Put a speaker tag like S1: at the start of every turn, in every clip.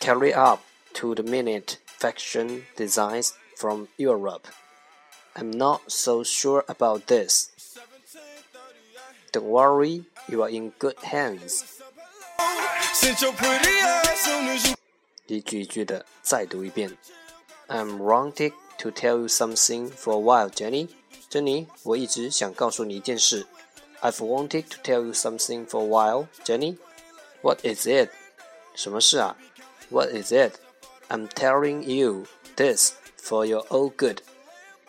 S1: Carry up to the minute fashion designs from Europe. I'm not so sure about this. Don't worry, you are in good hands. 一句一句的再读一遍。I'm wanting to tell you something for a while, Jenny. 珍妮，我一直想告诉你一件事。 I've wanted to tell you something for a while, Jenny. What is it? 什么事啊？What is it? I'm telling you this for your own good.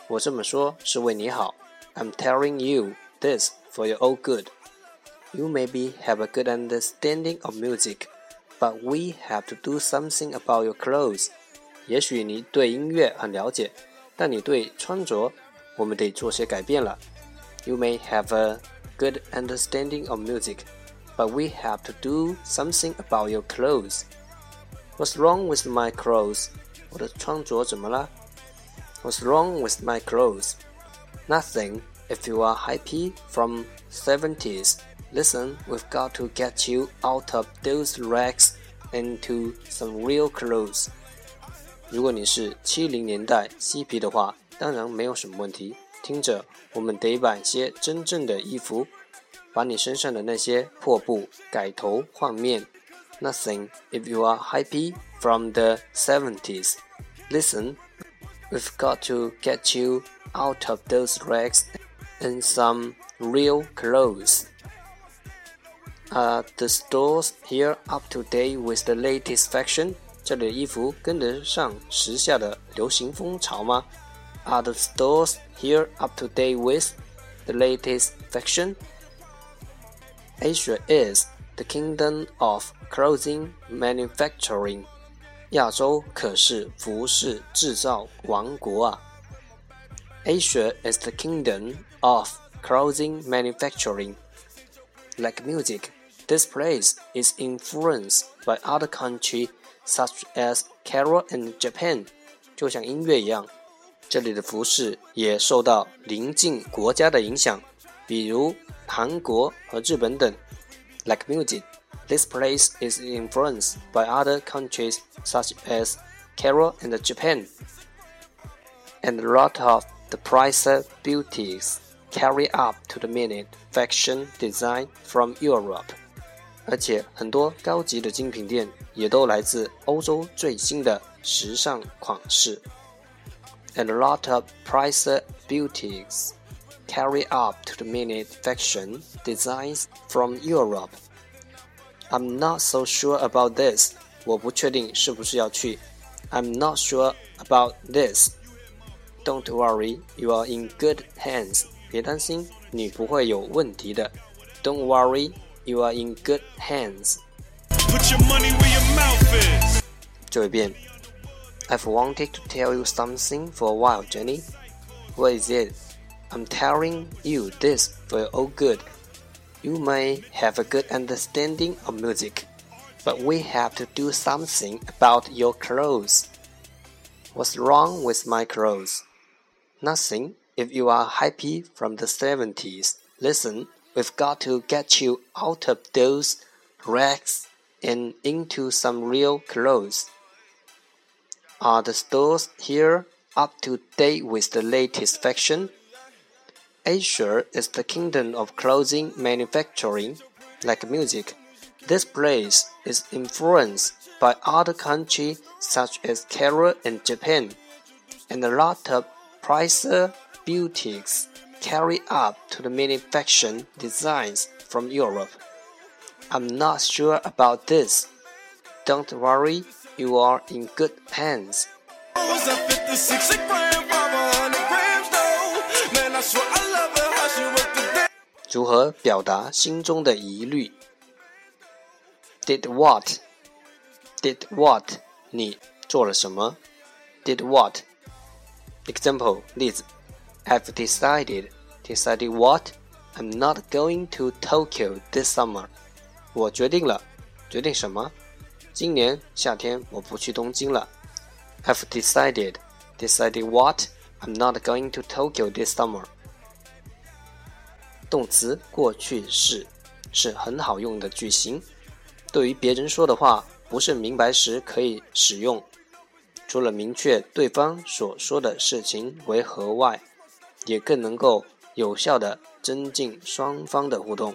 S1: 我这么说是为你好。I'm telling you this for your own good. You maybe have a good understanding of music, but we have to do something about your clothes. 也许你对音乐很了解，但你对穿着，我们得做些改变了。You may have a good understanding of music, but we have to do something about your clothes. What's wrong with my clothes? 我的穿着怎么了？What's wrong with my clothes? Nothing. If you are happy from 70s, listen, we've got to get you out of those rags into some real clothes. 如果你是七零年代嬉皮的话，当然没有什么问题。 听着，我们得买些真正的衣服，把你身上的那些破布改头换面。Nothing if you are happy from the 70s. Listen, we've got to get you out of those rags and some real clothes. Are the stores here up to date with the latest fashion? 这里的衣服跟得上时下的流行风潮吗 ？Are the stores here up to date with the latest fashion? Asia is the kingdom of clothing manufacturing. 亚洲可是服饰制造王国啊！Asia is the kingdom of clothing manufacturing. Like music, this place is influenced by other countries such as Korea and Japan. 就像音乐一样， 这里的服饰也受到邻近国家的影响，比如韩国和日本等。Like music, this place is influenced by other countries such as Korea and Japan. And a lot of the pricer beauties carry up to the minute fashion design from Europe. 而且很多高级的精品店也都来自欧洲最新的时尚款式。 And a lot of pricer beauties carry up to the minute fashion designs from Europe. I'm not so sure about this. 我不确定是不是要去。I'm not sure about this. Don't worry, you are in good hands. 别担心，你不会有问题的。Don't worry, you are in good hands.
S2: Put your money where your mouth is.
S1: 这一遍。 I've wanted to tell you something for a while, Jenny. What is it? I'm telling you this for your own good. You may have a good understanding of music, but we have to do something about your clothes. What's wrong with my clothes? Nothing if you are happy from the 70s. Listen, we've got to get you out of those rags and into some real clothes. Are the stores here up to date with the latest fashion? Asia is the kingdom of clothing manufacturing, like music. This place is influenced by other countries such as Korea and Japan, and a lot of pricer beauties carry up to the manufacturing designs from Europe. I'm not sure about this. Don't worry, you are in good hands.
S2: Was a 56 a gram, 500 grams though. Man, I swear I love her how she work the day.
S1: 如何表达心中的疑虑？Did what? Did what? 你做了什么？Did what? Example 例子：I've decided. Decided what? I'm not going to Tokyo this summer. 我决定了，决定什么？ 今年夏天我不去东京了。I've decided. Decided what? I'm not going to Tokyo this summer. 动词过去式是很好用的句型，对于别人说的话，不是明白时可以使用，除了明确对方所说的事情为何外，也更能够有效的增进双方的互动。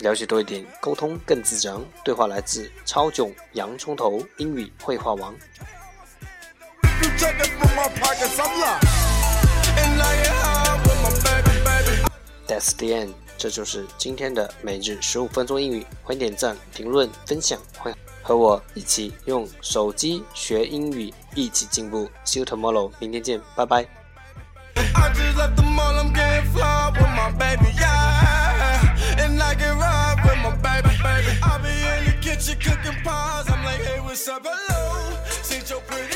S1: 了解多一点，沟通更自然。对话来自超囧洋葱头英语绘画王。That's the end，这就是今天的每日十五分钟英语。欢迎点赞、评论、分享，欢迎和我一起用手机学英语，一起进步。See you tomorrow，明天见，拜拜。
S2: I just let the with my baby, yeah. Hello? Since your pretty.